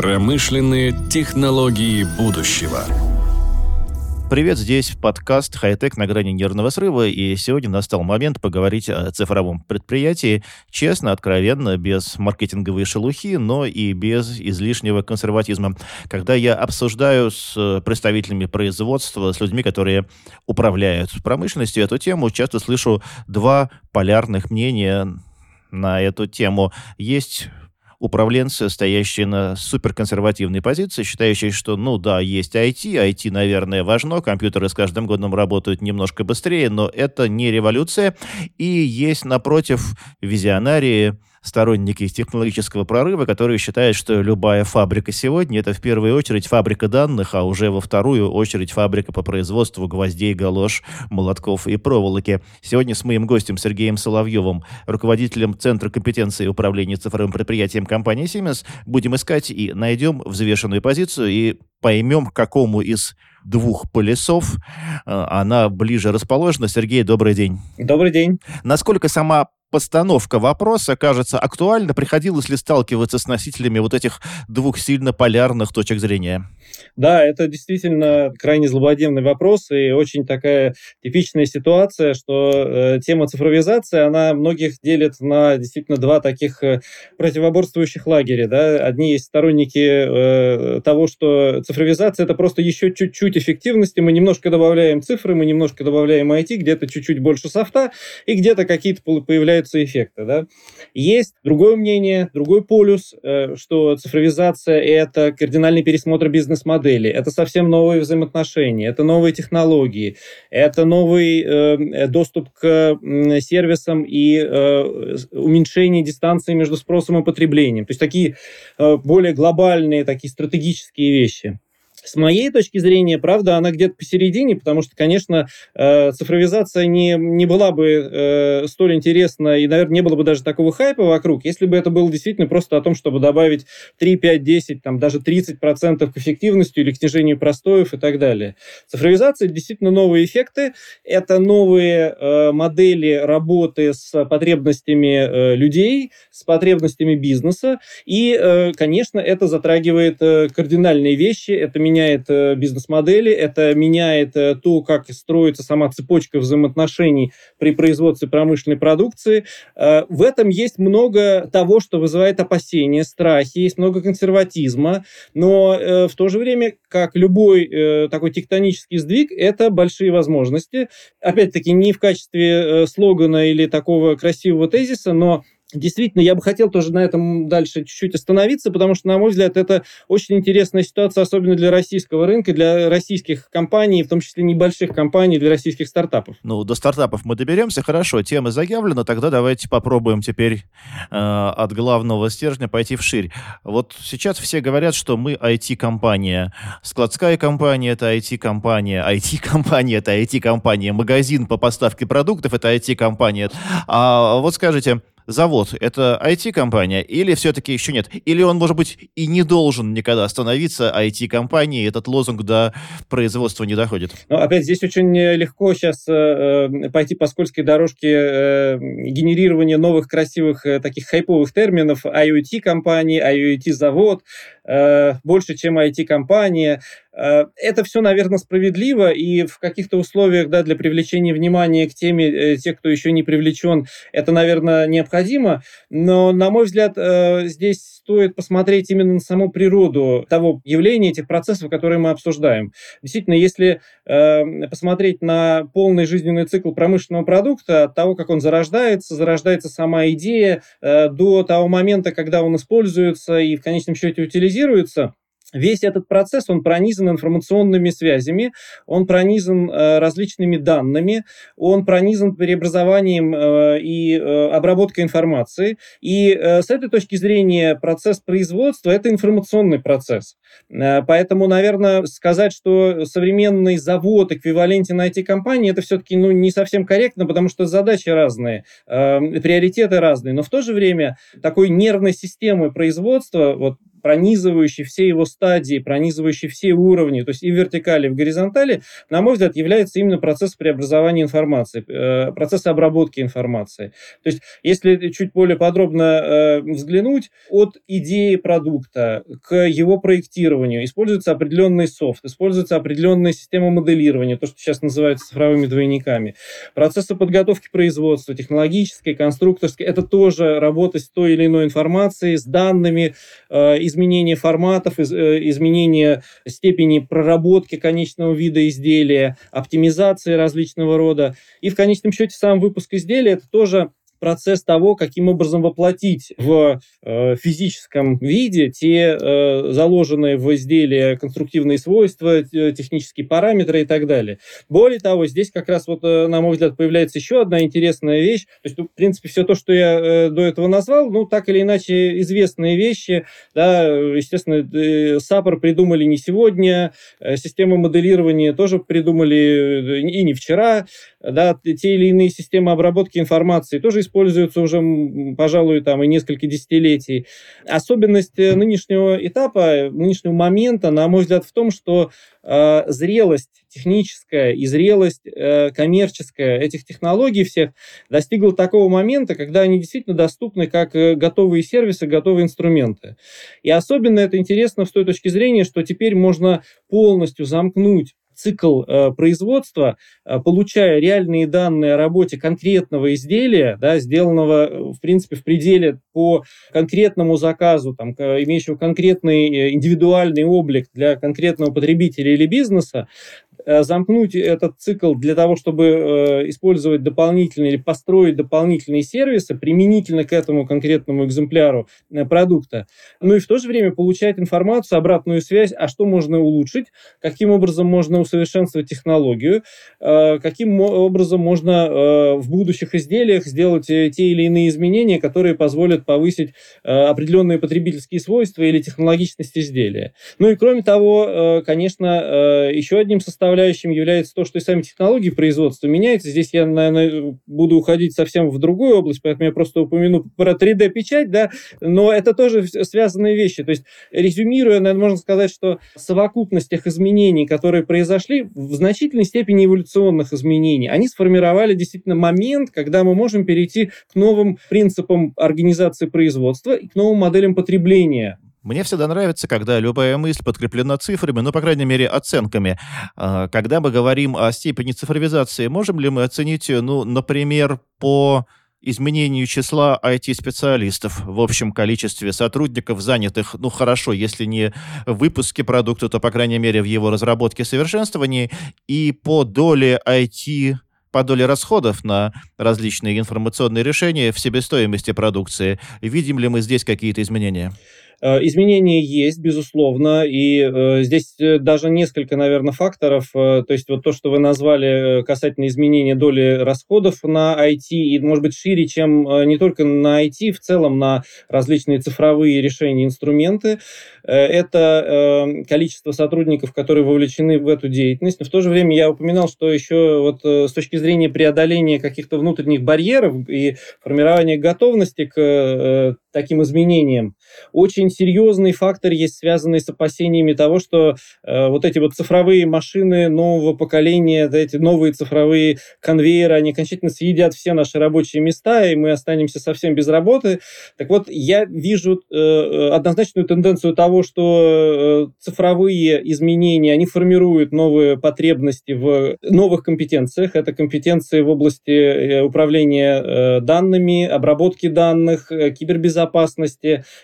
Промышленные технологии будущего. Привет, здесь подкаст «Хай-тек на грани нервного срыва», и сегодня настал момент поговорить о цифровом предприятии честно, откровенно, без маркетинговой шелухи, но и без излишнего консерватизма. Когда я обсуждаю с представителями производства, с людьми, которые управляют промышленностью эту тему, часто слышу два полярных мнения на эту тему. Есть управленцы, стоящие на суперконсервативной позиции, считающие, что, ну да, есть IT, IT, наверное, важно, компьютеры с каждым годом работают немножко быстрее, но это не революция. И есть, напротив, визионарии, сторонники технологического прорыва, которые считают, что любая фабрика сегодня это в первую очередь фабрика данных, а уже во вторую очередь фабрика по производству гвоздей, галош, молотков и проволоки. Сегодня с моим гостем Сергеем Соловьевым, руководителем Центра компетенции управления цифровым предприятием компании Siemens, будем искать и найдем взвешенную позицию и поймем, к какому из двух полюсов э, она ближе расположена. Сергей, добрый день. Добрый день. Насколько сама постановка вопроса кажется актуальна? Приходилось ли сталкиваться с носителями вот этих двух сильно полярных точек зрения? Да, это действительно крайне злободневный вопрос и очень такая типичная ситуация, что э, тема цифровизации, она многих делит на действительно два таких э, противоборствующих лагеря. Да? Одни есть сторонники э, того, что цифровизация это просто еще чуть-чуть эффективности, мы немножко добавляем цифры, мы немножко добавляем IT, где-то чуть-чуть больше софта, и где-то какие-то появляются эффекты. Да? Есть другое мнение, другой полюс, э, что цифровизация это кардинальный пересмотр бизнес-модели, это совсем новые взаимоотношения, это новые технологии, это новый э, доступ к э, сервисам и э, уменьшение дистанции между спросом и потреблением. То есть такие э, более глобальные, такие стратегические вещи. С моей точки зрения, правда, она где-то посередине, потому что, конечно, э, цифровизация не, не была бы э, столь интересна, и, наверное, не было бы даже такого хайпа вокруг, если бы это было действительно просто о том, чтобы добавить 3, 5, 10, там, даже 30% к эффективности или к снижению простоев и так далее. Цифровизация – действительно новые эффекты, это новые э, модели работы с потребностями людей, с потребностями бизнеса, и, конечно, это затрагивает кардинальные вещи, это меняет э, бизнес-модели, это меняет э, то, как строится сама цепочка взаимоотношений при производстве промышленной продукции. Э, в этом есть много того, что вызывает опасения, страхи, есть много консерватизма, но в то же время, как любой такой тектонический сдвиг, это большие возможности. Опять-таки, не в качестве слогана или такого красивого тезиса, но Действительно, я бы хотел тоже на этом дальше чуть-чуть остановиться, потому что, на мой взгляд, это очень интересная ситуация, особенно для российского рынка, для российских компаний, в том числе небольших компаний, для российских стартапов. Ну, до стартапов мы доберемся, хорошо, тема заявлена, тогда давайте попробуем теперь э, от главного стержня пойти вширь. Вот сейчас все говорят, что мы IT-компания, складская компания – это IT-компания, IT-компания – это IT-компания, магазин по поставке продуктов – это IT-компания. А вот скажите, завод – это IT-компания или все-таки еще нет? Или он, может быть, и не должен никогда становиться IT-компанией, этот лозунг до производства не доходит? Ну, опять, здесь очень легко сейчас э, э, пойти по скользкой дорожке э, генерирования новых красивых э, таких хайповых терминов IoT-компании, IoT-завод, э, больше, чем IT-компания. Э, это все, наверное, справедливо, и в каких-то условиях да, для привлечения внимания к теме э, тех, кто еще не привлечен, это, наверное, необходимо. Но, на мой взгляд, э, здесь стоит посмотреть именно на саму природу того явления, этих процессов, которые мы обсуждаем. Действительно, если посмотреть на полный жизненный цикл промышленного продукта, от того, как он зарождается, зарождается сама идея, до того момента, когда он используется и в конечном счете утилизируется, Весь этот процесс, он пронизан информационными связями, он пронизан э, различными данными, он пронизан преобразованием э, и э, обработкой информации. И э, с этой точки зрения процесс производства – это информационный процесс. Э, поэтому, наверное, сказать, что современный завод эквивалентен IT-компании, это все-таки ну, не совсем корректно, потому что задачи разные, э, приоритеты разные. Но в то же время такой нервной системы производства, вот пронизывающий все его стадии, пронизывающий все уровни, то есть и в вертикали, и в горизонтали, на мой взгляд, является именно процесс преобразования информации, э, процесс обработки информации. То есть, если чуть более подробно э, взглянуть, от идеи продукта к его проектированию используется определенный софт, используется определенная система моделирования, то, что сейчас называется цифровыми двойниками. Процессы подготовки производства, технологической, конструкторской, это тоже работа с той или иной информацией, с данными, э, изменение форматов, изменение степени проработки конечного вида изделия, оптимизации различного рода. И в конечном счете сам выпуск изделия – это тоже процесс того, каким образом воплотить в э, физическом виде те э, заложенные в изделии конструктивные свойства, технические параметры и так далее. Более того, здесь как раз вот, э, на мой взгляд, появляется еще одна интересная вещь. То есть, ну, в принципе, все то, что я э, до этого назвал, ну, так или иначе, известные вещи. Да, естественно, э, САПР придумали не сегодня, э, системы моделирования тоже придумали э, и не вчера да, те или иные системы обработки информации тоже используются уже, пожалуй, там и несколько десятилетий. Особенность э, нынешнего этапа, нынешнего момента, на мой взгляд, в том, что э, зрелость техническая и зрелость э, коммерческая этих технологий всех достигла такого момента, когда они действительно доступны как э, готовые сервисы, готовые инструменты. И особенно это интересно с той точки зрения, что теперь можно полностью замкнуть цикл э, производства, э, получая реальные данные о работе конкретного изделия, да, сделанного, э, в принципе, в пределе по конкретному заказу, там, имеющего конкретный э, индивидуальный облик для конкретного потребителя или бизнеса, замкнуть этот цикл для того, чтобы э, использовать дополнительные или построить дополнительные сервисы применительно к этому конкретному экземпляру э, продукта. Ну и в то же время получать информацию, обратную связь, а что можно улучшить, каким образом можно усовершенствовать технологию, каким образом можно в будущих изделиях сделать те или иные изменения, которые позволят повысить определенные потребительские свойства или технологичность изделия. Ну и кроме того, конечно, еще одним составом составляющим является то, что и сами технологии производства меняются. Здесь я, наверное, буду уходить совсем в другую область, поэтому я просто упомяну про 3D-печать, да, но это тоже связанные вещи. То есть, резюмируя, наверное, можно сказать, что совокупность тех изменений, которые произошли, в значительной степени эволюционных изменений, они сформировали действительно момент, когда мы можем перейти к новым принципам организации производства и к новым моделям потребления мне всегда нравится, когда любая мысль подкреплена цифрами, ну, по крайней мере, оценками. А, когда мы говорим о степени цифровизации, можем ли мы оценить, ну, например, по изменению числа IT-специалистов в общем количестве сотрудников, занятых, ну хорошо, если не в выпуске продукта, то, по крайней мере, в его разработке и совершенствовании, и по доле IT по доле расходов на различные информационные решения в себестоимости продукции. Видим ли мы здесь какие-то изменения? Э, изменения есть, безусловно, и э, здесь э, даже несколько, наверное, факторов. То есть вот то, что вы назвали касательно изменения доли расходов на IT, и, может быть, шире, чем не только на IT, в целом на различные цифровые решения, инструменты. Это количество сотрудников, которые вовлечены в эту деятельность. Но в то же время я упоминал, что еще вот с точки зрения преодоления каких-то внутренних барьеров и формирования готовности к таким изменениям, очень серьезный фактор есть, связанный с опасениями того, что э, вот эти вот цифровые машины нового поколения, да, эти новые цифровые конвейеры, они окончательно съедят все наши рабочие места, и мы останемся совсем без работы. Так вот, я вижу э, э однозначную тенденцию того, что э, цифровые изменения, они формируют новые потребности в новых компетенциях. Это компетенции в области э, управления э, данными, обработки данных, э, кибербезопасности,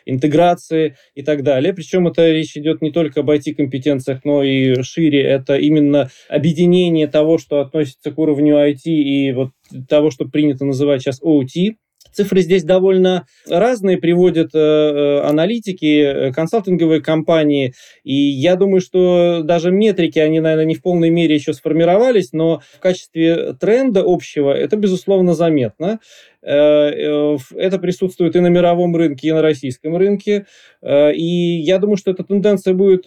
интеграции компетенции и так далее. Причем это речь идет не только об IT-компетенциях, но и шире. Это именно объединение того, что относится к уровню IT и вот того, что принято называть сейчас OT. Цифры здесь довольно разные, приводят э, э аналитики, э, консалтинговые компании. И я думаю, что даже метрики, они, наверное, не в полной мере еще сформировались, но в качестве тренда общего это, безусловно, заметно. Э, э, это присутствует и на мировом рынке, и на российском рынке. Э, и я думаю, что эта тенденция будет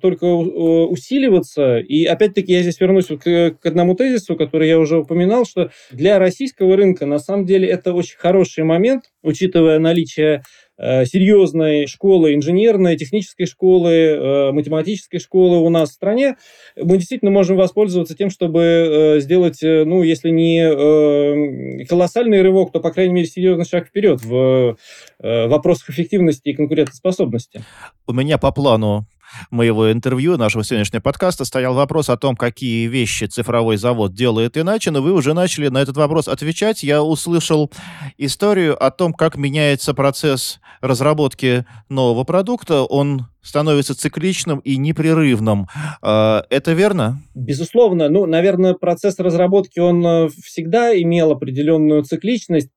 только усиливаться. И опять-таки я здесь вернусь к, одному тезису, который я уже упоминал, что для российского рынка на самом деле это очень хороший момент, учитывая наличие серьезной школы инженерной, технической школы, математической школы у нас в стране, мы действительно можем воспользоваться тем, чтобы сделать, ну, если не колоссальный рывок, то, по крайней мере, серьезный шаг вперед в вопросах эффективности и конкурентоспособности. У меня по плану моего интервью, нашего сегодняшнего подкаста, стоял вопрос о том, какие вещи цифровой завод делает иначе, но вы уже начали на этот вопрос отвечать. Я услышал историю о том, как меняется процесс разработки нового продукта. Он становится цикличным и непрерывным. А, это верно? Безусловно. Ну, наверное, процесс разработки, он э, всегда имел определенную цикличность.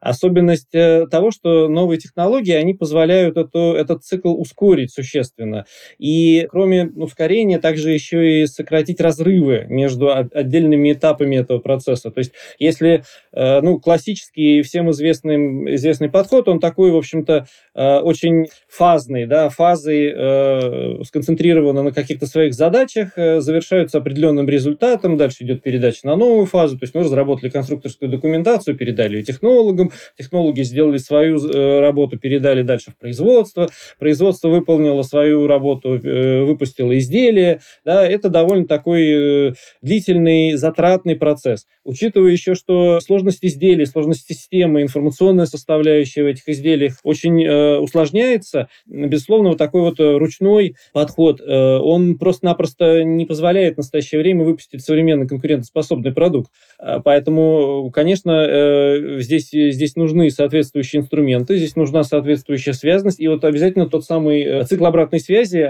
Особенность э, того, что новые технологии, они позволяют эту, этот цикл ускорить существенно. И кроме ускорения, также еще и сократить разрывы между отдельными этапами этого процесса. То есть, если э, ну, классический всем известный, известный подход, он такой, в общем-то, очень фазный, да, фазы организации э, сконцентрированы на каких-то своих задачах, э, завершаются определенным результатом, дальше идет передача на новую фазу, то есть мы разработали конструкторскую документацию, передали ее технологам, технологи сделали свою э, работу, передали дальше в производство, производство выполнило свою работу, э, выпустило изделие, да, это довольно такой э, длительный, затратный процесс. Учитывая еще, что сложность изделий, сложность системы, информационная составляющая в этих изделиях очень э, усложняется, безусловно, вот такой вот э, ручной подход, э, он просто-напросто не позволяет в настоящее время выпустить современный конкурентоспособный продукт. А, поэтому, конечно, э, здесь, здесь нужны соответствующие инструменты, здесь нужна соответствующая связность, и вот обязательно тот самый цикл обратной связи,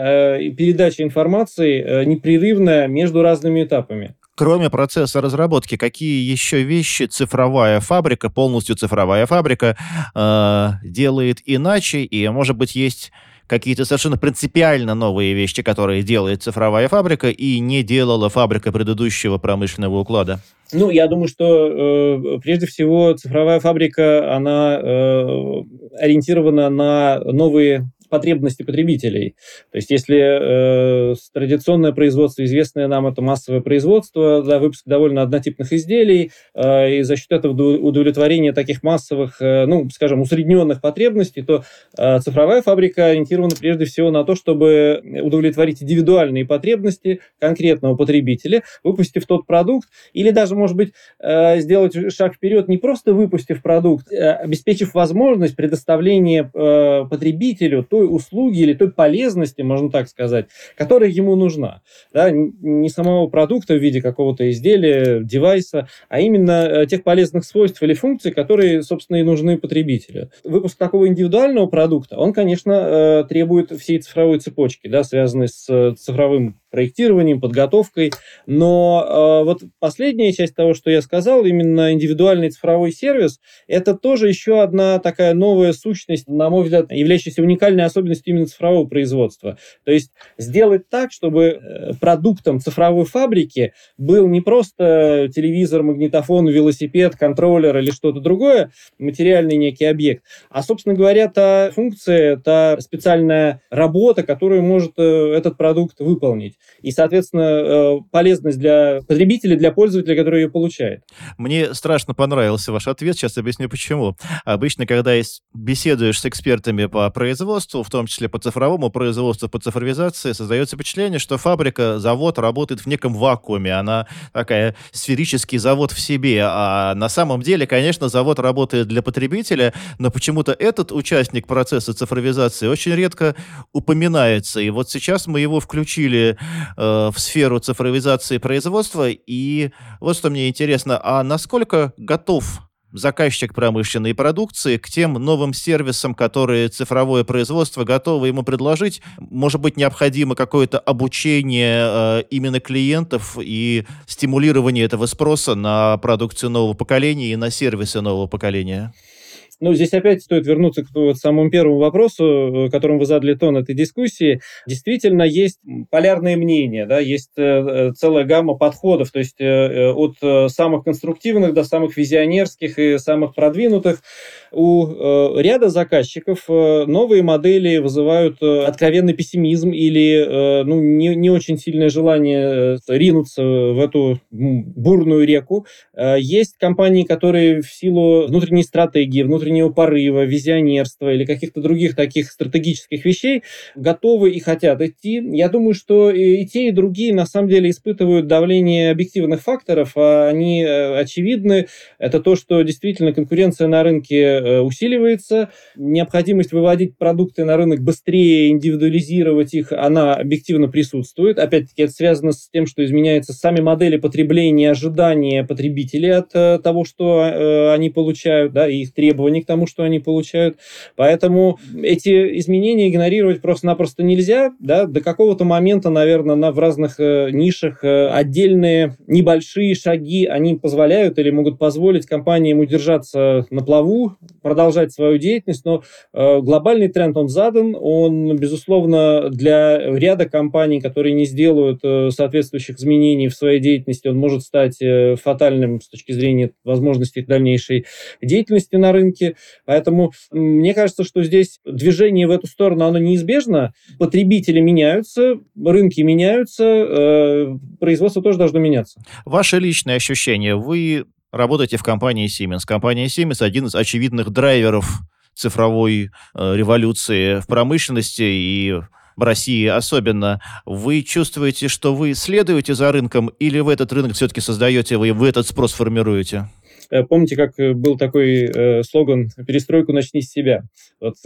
передача информации непрерывная между разными этапами. Кроме процесса разработки, какие еще вещи цифровая фабрика, полностью цифровая фабрика, э, делает иначе? И, может быть, есть какие-то совершенно принципиально новые вещи, которые делает цифровая фабрика и не делала фабрика предыдущего промышленного уклада? Ну, я думаю, что э, прежде всего цифровая фабрика, она э, ориентирована на новые потребности потребителей. То есть, если э, традиционное производство, известное нам, это массовое производство, да, выпуск довольно однотипных изделий, э, и за счет этого удовлетворения таких массовых, э, ну, скажем, усредненных потребностей, то э, цифровая фабрика ориентирована прежде всего на то, чтобы удовлетворить индивидуальные потребности конкретного потребителя, выпустив тот продукт, или даже, может быть, э, сделать шаг вперед, не просто выпустив продукт, э, обеспечив возможность предоставления э, потребителю той той услуги или той полезности, можно так сказать, которая ему нужна. Да? Не самого продукта в виде какого-то изделия, девайса, а именно э, тех полезных свойств или функций, которые, собственно, и нужны потребителю. Выпуск такого индивидуального продукта, он, конечно, э, требует всей цифровой цепочки, да, связанной с э, цифровым проектированием, подготовкой. Но э, вот последняя часть того, что я сказал, именно индивидуальный цифровой сервис, это тоже еще одна такая новая сущность, на мой взгляд, являющаяся уникальной особенностью именно цифрового производства. То есть сделать так, чтобы э, продуктом цифровой фабрики был не просто телевизор, магнитофон, велосипед, контроллер или что-то другое, материальный некий объект, а, собственно говоря, та функция, та специальная работа, которую может э, этот продукт выполнить и, соответственно, э, полезность для потребителя, для пользователя, который ее получает. Мне страшно понравился ваш ответ, сейчас объясню почему. Обычно, когда беседуешь с экспертами по производству, в том числе по цифровому производству, по цифровизации, создается впечатление, что фабрика, завод работает в неком вакууме, она такая сферический завод в себе, а на самом деле, конечно, завод работает для потребителя, но почему-то этот участник процесса цифровизации очень редко упоминается, и вот сейчас мы его включили э, в сферу цифровизации производства. И вот что мне интересно, а насколько готов заказчик промышленной продукции к тем новым сервисам, которые цифровое производство готово ему предложить. Может быть, необходимо какое-то обучение э, именно клиентов и стимулирование этого спроса на продукцию нового поколения и на сервисы нового поколения? Ну, здесь опять стоит вернуться к вот самому первому вопросу, э, которым вы задали тон этой дискуссии. Действительно, есть полярные мнения, да, есть э, э, целая гамма подходов, то есть от самых конструктивных до самых визионерских и самых продвинутых. У э, ряда заказчиков э, новые модели вызывают э, откровенный пессимизм или э, ну, не, не очень сильное желание э, ринуться в эту бурную реку. Э, есть компании, которые в силу внутренней стратегии, внутреннего порыва, визионерства или каких-то других таких стратегических вещей готовы и хотят идти. Я думаю, что и те, и другие на самом деле испытывают давление объективных факторов, а они э, очевидны. Это то, что действительно конкуренция на рынке усиливается, необходимость выводить продукты на рынок быстрее, индивидуализировать их, она объективно присутствует. Опять-таки, это связано с тем, что изменяются сами модели потребления, ожидания потребителей от э, того, что они получают, да, и их требования к тому, что они получают. Поэтому эти изменения игнорировать просто-напросто нельзя. Да? До какого-то момента, наверное, на, в разных э, нишах э, отдельные небольшие шаги, они позволяют или могут позволить компаниям удержаться на плаву, продолжать свою деятельность, но э, глобальный тренд, он задан, он, безусловно, для ряда компаний, которые не сделают э, соответствующих изменений в своей деятельности, он может стать э, фатальным с точки зрения возможностей дальнейшей деятельности на рынке. Поэтому мне кажется, что здесь движение в эту сторону, оно неизбежно. Потребители меняются, рынки меняются, э, производство тоже должно меняться. Ваше личное ощущение, вы работаете в компании Siemens. Компания Siemens один из очевидных драйверов цифровой э, революции в промышленности и в России особенно, вы чувствуете, что вы следуете за рынком или вы этот рынок все-таки создаете, вы, вы этот спрос формируете? Э, помните, как э, был такой э, слоган «Перестройку начни с себя». Вот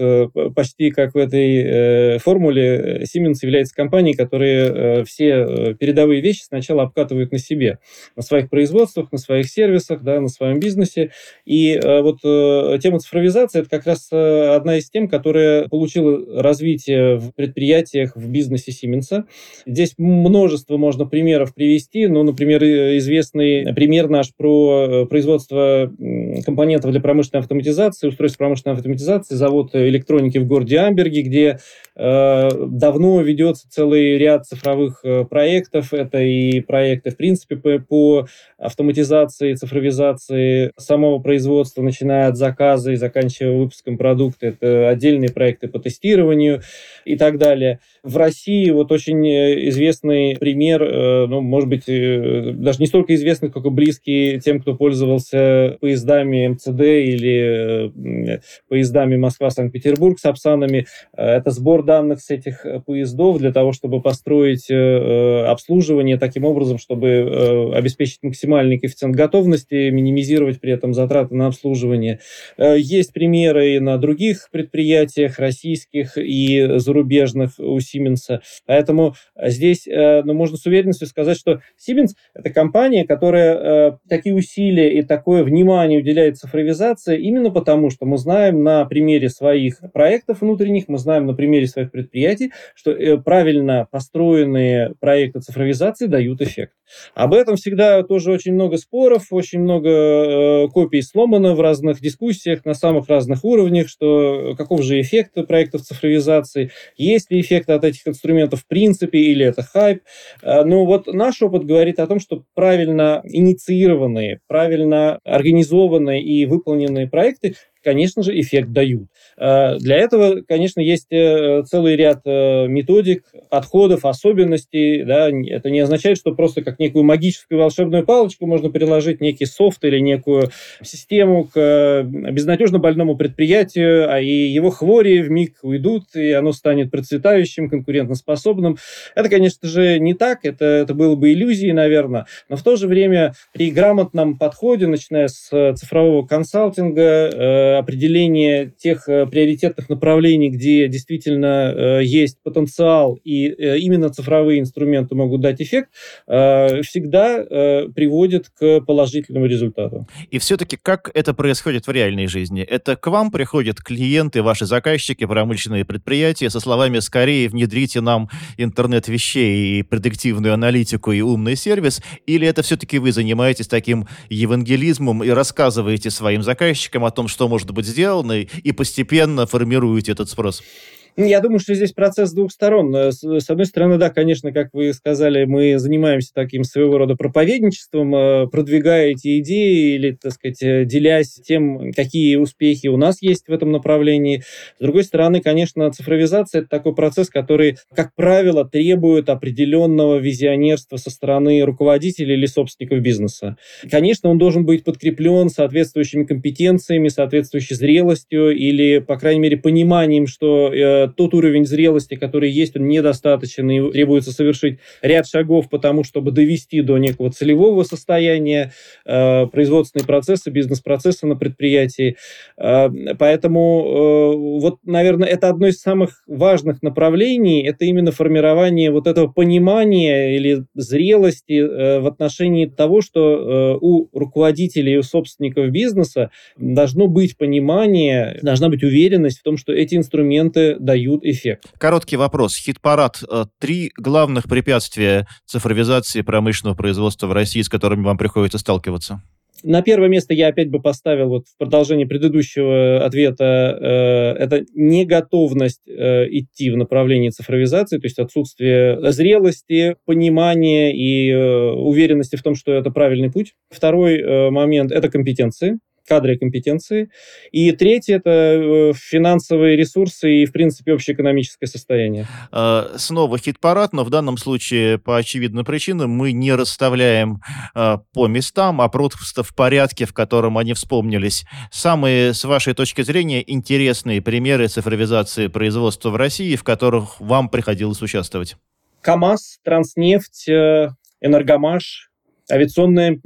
почти как в этой формуле Siemens является компанией, которая все передовые вещи сначала обкатывает на себе, на своих производствах, на своих сервисах, да, на своем бизнесе. И вот тема цифровизации – это как раз одна из тем, которая получила развитие в предприятиях, в бизнесе Siemens. Здесь множество можно примеров привести, ну, например, известный пример наш про производство производства компонентов для промышленной автоматизации, устройств промышленной автоматизации, завод электроники в городе Амберге, где э, давно ведется целый ряд цифровых э, проектов. Это и проекты, в принципе, по, по автоматизации, цифровизации самого производства, начиная от заказа и заканчивая выпуском продукта. Это отдельные проекты по тестированию и так далее. В России вот очень э, известный пример, э, ну, может быть, э, даже не столько известный, сколько близкий тем, кто пользовался поездами МЦД или поездами Москва-Санкт-Петербург с Апсанами. Это сбор данных с этих поездов для того, чтобы построить обслуживание таким образом, чтобы обеспечить максимальный коэффициент готовности, минимизировать при этом затраты на обслуживание. Есть примеры и на других предприятиях российских и зарубежных усилий Siemens. Поэтому э, здесь э, ну, можно с уверенностью сказать, что Siemens – это компания, которая э, такие усилия и такое внимание уделяет цифровизации именно потому, что мы знаем на примере своих проектов внутренних, мы знаем на примере своих предприятий, что правильно построенные проекты цифровизации дают эффект. Об этом всегда тоже очень много споров, очень много копий сломано в разных дискуссиях на самых разных уровнях, что каков же эффект проектов цифровизации, есть ли эффект от этих инструментов в принципе, или это хайп. Э, но вот наш опыт говорит о том, что правильно инициированные, правильно организованные и выполненные проекты конечно же, эффект дают. Э, для этого, конечно, есть э, целый ряд э, методик, подходов, особенностей. Да. Это не означает, что просто как некую магическую волшебную палочку можно приложить некий софт или некую систему к безнадежно больному предприятию, а и его хвори в миг уйдут, и оно станет процветающим, конкурентоспособным. Это, конечно же, не так, это, это было бы иллюзией, наверное, но в то же время при грамотном подходе, начиная с цифрового консалтинга, определение тех э, приоритетных направлений, где действительно э, есть потенциал и э, именно цифровые инструменты могут дать эффект, всегда приводит к положительному результату. И все-таки как это происходит в реальной жизни? Это к вам приходят клиенты, ваши заказчики, промышленные предприятия со словами «скорее внедрите нам интернет вещей и предиктивную аналитику и умный сервис», или это все-таки вы занимаетесь таким евангелизмом и рассказываете своим заказчикам о том, что может быть сделано, и постепенно формируете этот спрос? Я думаю, что здесь процесс двух сторон. Э, с одной стороны, да, конечно, как вы сказали, мы занимаемся таким своего рода проповедничеством, э, продвигая эти идеи или, так сказать, э, делясь тем, какие успехи у нас есть в этом направлении. С другой стороны, конечно, цифровизация – это такой процесс, который, как правило, требует определенного визионерства со стороны руководителей или собственников бизнеса. Конечно, он должен быть подкреплен соответствующими компетенциями, соответствующей зрелостью или, по крайней мере, пониманием, что тот уровень зрелости, который есть, он недостаточен, и требуется совершить ряд шагов по тому, чтобы довести до некого целевого состояния э, производственные процессы, бизнес-процессы на предприятии. Э, поэтому э, вот, наверное, это одно из самых важных направлений, это именно формирование вот этого понимания или зрелости э, в отношении того, что э, у руководителей и у собственников бизнеса должно быть понимание, должна быть уверенность в том, что эти инструменты дают эффект. Короткий вопрос. Хит-парад. Э, три главных препятствия цифровизации промышленного производства в России, с которыми вам приходится сталкиваться? На первое место я опять бы поставил вот в продолжении предыдущего ответа, э, это неготовность э, идти в направлении цифровизации, то есть отсутствие зрелости, понимания и э, уверенности в том, что это правильный путь. Второй э, момент – это компетенции кадры и компетенции. И третье – это э, финансовые ресурсы и, в принципе, общеэкономическое состояние. А, снова хит-парад, но в данном случае по очевидным причинам мы не расставляем а, по местам, а просто в порядке, в котором они вспомнились. Самые, с вашей точки зрения, интересные примеры цифровизации производства в России, в которых вам приходилось участвовать? КАМАЗ, Транснефть, э, Энергомаш, авиационная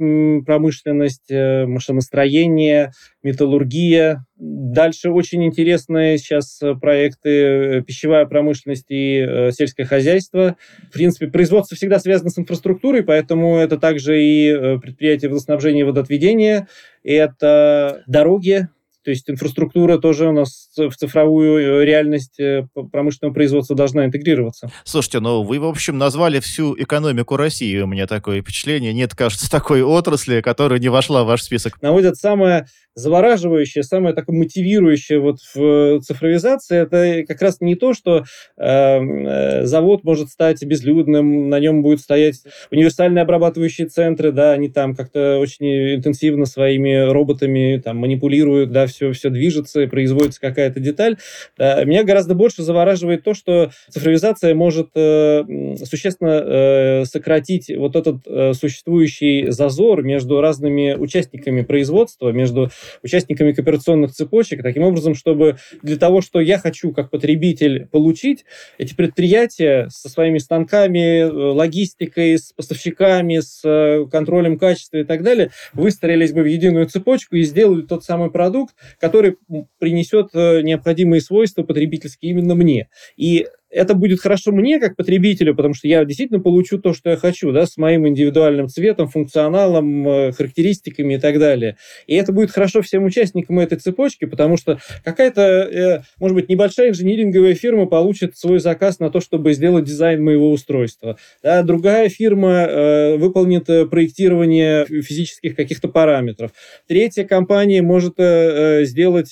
промышленность, э, машиностроение, металлургия. Дальше очень интересные сейчас э, проекты э, пищевая промышленность и сельское хозяйство. В принципе, производство всегда связано с инфраструктурой, поэтому это также и предприятия водоснабжения и водоотведения, это дороги, то есть инфраструктура тоже у нас в цифровую э, реальность э, промышленного производства должна интегрироваться. Слушайте, ну вы, в общем, назвали всю экономику России. У меня такое впечатление. Нет, кажется, такой отрасли, которая не вошла в ваш список. Наводят самое завораживающее, самое такое мотивирующее вот в цифровизации, это как раз не то, что э, завод может стать безлюдным, на нем будут стоять универсальные обрабатывающие центры, да, они там как-то очень интенсивно своими роботами там манипулируют, да, все, все движется, производится какая-то деталь. Да, меня гораздо больше завораживает то, что цифровизация может э, существенно э, сократить вот этот э, существующий зазор между разными участниками производства, между участниками кооперационных цепочек, таким образом, чтобы для того, что я хочу как потребитель получить, эти предприятия со своими станками, э, логистикой, с поставщиками, с э, контролем качества и так далее, выстроились бы в единую цепочку и сделали тот самый продукт, который принесет э, необходимые свойства потребительские именно мне. И это будет хорошо мне, как потребителю, потому что я действительно получу то, что я хочу, да, с моим индивидуальным цветом, функционалом, э, характеристиками и так далее. И это будет хорошо всем участникам этой цепочки, потому что какая-то, э, может быть, небольшая инжиниринговая фирма получит свой заказ на то, чтобы сделать дизайн моего устройства. Да, другая фирма э, выполнит проектирование физических каких-то параметров. Третья компания может сделать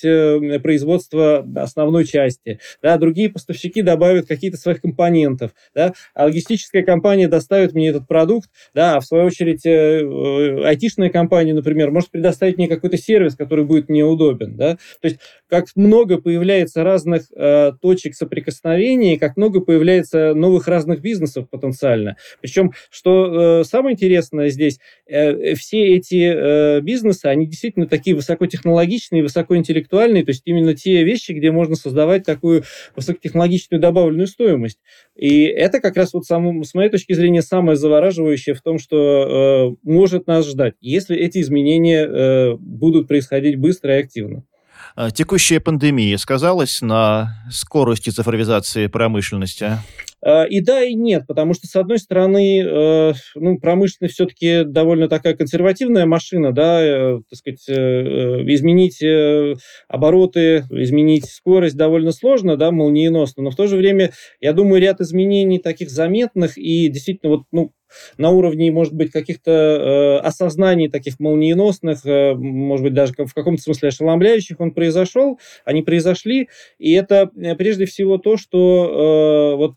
производство основной части. Да, другие поставщики добавят какие-то своих компонентов, да, а логистическая компания доставит мне этот продукт, да, а в свою очередь э, э, айтишная компания, например, может предоставить мне какой-то сервис, который будет мне удобен, да, то есть как много появляется разных э, точек соприкосновения, как много появляется новых разных бизнесов потенциально. Причем, что э, самое интересное здесь, э, все эти э, бизнесы, они действительно такие высокотехнологичные, высокоинтеллектуальные, то есть именно те вещи, где можно создавать такую высокотехнологичную добавленную добавленную стоимость. И это как раз вот сам, с моей точки зрения самое завораживающее в том, что э, может нас ждать, если эти изменения э, будут происходить быстро и активно. А текущая пандемия сказалась на скорости цифровизации промышленности? А, и да, и нет, потому что, с одной стороны, э, ну, промышленность все-таки довольно такая консервативная машина, да, э, так сказать, э, изменить обороты, изменить скорость довольно сложно, да, молниеносно, но в то же время, я думаю, ряд изменений таких заметных и действительно вот, ну, на уровне, может быть, каких-то э, осознаний таких молниеносных, э, может быть, даже в каком-то смысле ошеломляющих он произошел, они произошли, и это э, прежде всего то, что э, вот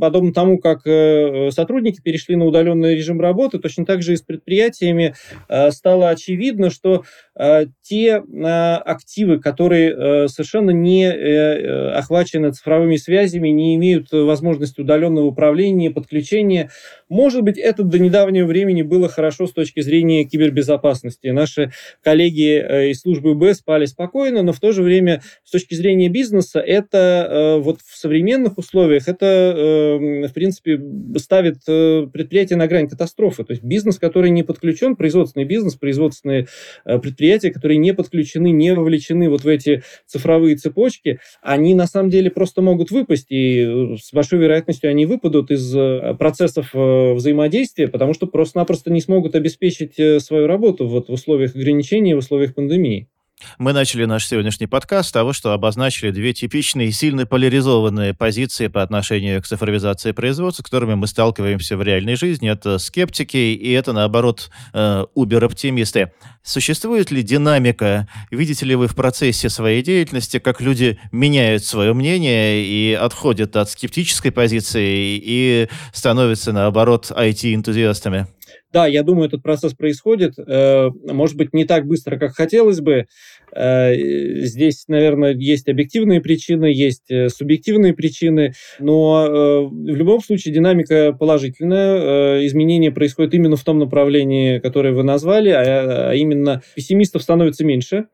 подобно тому, как э, сотрудники перешли на удаленный режим работы, точно так же и с предприятиями э, стало очевидно, что э, те э, активы, которые э, совершенно не э, охвачены цифровыми связями, не имеют возможности удаленного управления, подключения, может быть, это до недавнего времени было хорошо с точки зрения кибербезопасности. Наши коллеги э, из службы Б спали спокойно, но в то же время с точки зрения бизнеса это э, вот в современных условиях это, э, в принципе, ставит предприятие на грань катастрофы. То есть бизнес, который не подключен, производственный бизнес, производственные предприятия, которые не подключены, не вовлечены вот в эти цифровые цепочки, они на самом деле просто могут выпасть, и с большой вероятностью они выпадут из процессов взаимодействия, потому что просто-напросто не смогут обеспечить э, свою работу вот в условиях ограничений, в условиях пандемии. Мы начали наш сегодняшний подкаст с того, что обозначили две типичные, сильно поляризованные позиции по отношению к цифровизации производства, с которыми мы сталкиваемся в реальной жизни. Это скептики и это, наоборот, э, убер-оптимисты. Существует ли динамика? Видите ли вы в процессе своей деятельности, как люди меняют свое мнение и отходят от скептической позиции и становятся, наоборот, IT-энтузиастами? Да, я думаю, этот процесс происходит. Э, может быть, не так быстро, как хотелось бы. Э, здесь, наверное, есть объективные причины, есть э, субъективные причины, но в любом случае динамика положительная. Изменения происходят именно в том направлении, которое вы назвали, а, а именно пессимистов становится меньше.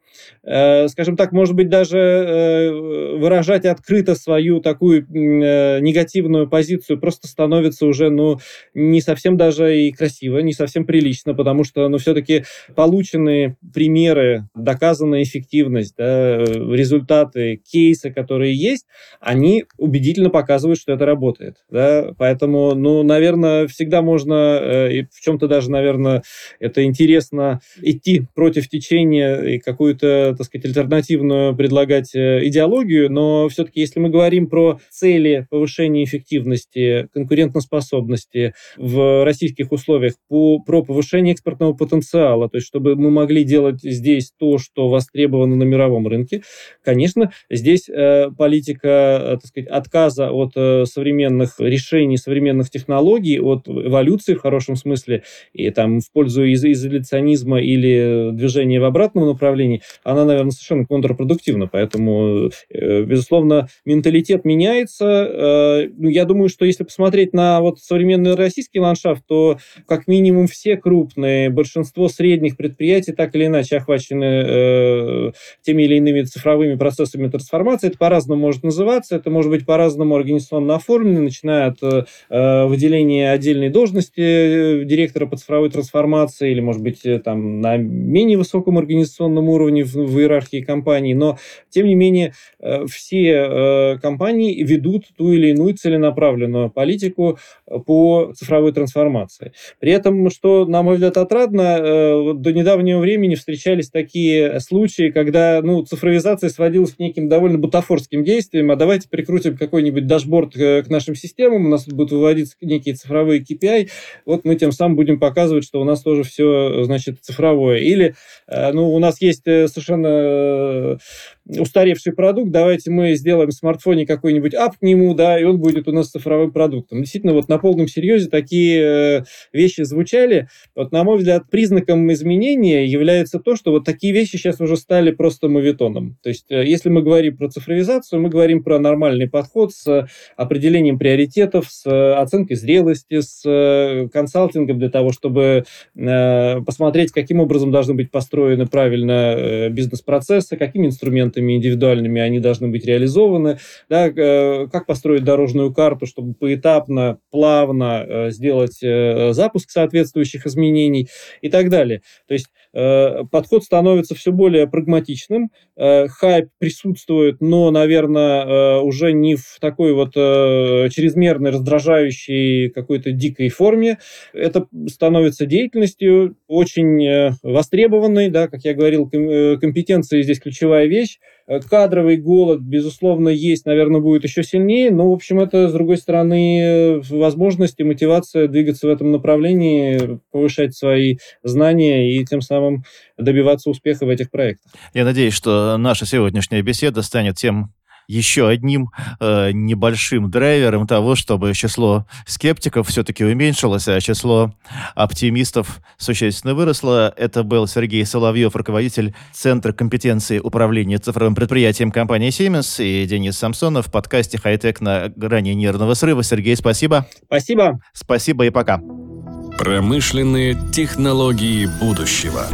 Э, скажем так, может быть, даже э, выражать открыто свою такую э, негативную позицию просто становится уже, ну, не совсем даже и красиво, не совсем прилично, потому что, ну, все-таки полученные примеры, доказанная эффективность, да, результаты, кейсы, которые есть, они убедительно показывают, что это работает, да, поэтому, ну, наверное, всегда можно, и в чем-то даже, наверное, это интересно идти против течения и какую-то так сказать, альтернативную предлагать э, идеологию, но все-таки, если мы говорим про цели повышения эффективности, конкурентоспособности в российских условиях, по, про повышение экспортного потенциала, то есть чтобы мы могли делать здесь то, что востребовано на мировом рынке, конечно, здесь э, политика, э, так сказать, отказа от э, современных решений, современных технологий, от эволюции в хорошем смысле, и там в пользу из изоляционизма или движения в обратном направлении, она, наверное, совершенно контрпродуктивна. Поэтому, э, безусловно, менталитет меняется. Э, ну, я думаю, что если посмотреть на вот современный российский ландшафт, то как минимум все крупные, большинство средних предприятий так или иначе охвачены э, теми или иными цифровыми процессами трансформации. Это по-разному может называться, это может быть по-разному организационно оформлено, начиная от выделения отдельной должности директора по цифровой трансформации или, может быть, там на менее высоком организационном уровне в, иерархии компаний, но, тем не менее, э, все э, компании ведут ту или иную целенаправленную политику э, по цифровой трансформации. При этом, что, на мой взгляд, отрадно, до недавнего времени встречались такие случаи, когда ну, цифровизация сводилась к неким довольно бутафорским действиям, а давайте прикрутим какой-нибудь дашборд к нашим системам, у нас будет выводиться некие цифровые KPI, вот мы тем самым будем показывать, что у нас тоже все, значит, цифровое. Или, ну, у нас есть э, устаревший продукт, давайте мы сделаем в смартфоне какой-нибудь ап к нему, да, и он будет у нас цифровым продуктом. Действительно, вот на полном серьезе такие э, вещи звучали. Вот, на мой взгляд, признаком изменения является то, что вот такие вещи сейчас уже стали просто мовитоном. То есть, э, если мы говорим про цифровизацию, мы говорим про нормальный подход с определением приоритетов, с оценкой зрелости, с консалтингом для того, чтобы посмотреть, каким образом должны быть построены правильно бизнес-процессы, какими инструментами документами индивидуальными они должны быть реализованы, да, э, как построить дорожную карту, чтобы поэтапно, плавно э, сделать э, запуск соответствующих изменений и так далее. То есть подход становится все более прагматичным, хайп присутствует, но, наверное, уже не в такой вот чрезмерной, раздражающей какой-то дикой форме. Это становится деятельностью очень востребованной, да, как я говорил, компетенция здесь ключевая вещь, кадровый голод, безусловно, есть, наверное, будет еще сильнее, но, в общем, это, с другой стороны, возможность и мотивация двигаться в этом направлении, повышать свои знания и тем самым добиваться успеха в этих проектах. Я надеюсь, что наша сегодняшняя беседа станет тем еще одним э, небольшим драйвером того, чтобы число скептиков все-таки уменьшилось, а число оптимистов существенно выросло. Это был Сергей Соловьев, руководитель Центра компетенции управления цифровым предприятием компании Siemens, и Денис Самсонов в подкасте «Хай-тек на грани нервного срыва». Сергей, спасибо. Спасибо. Спасибо и пока. Промышленные технологии будущего.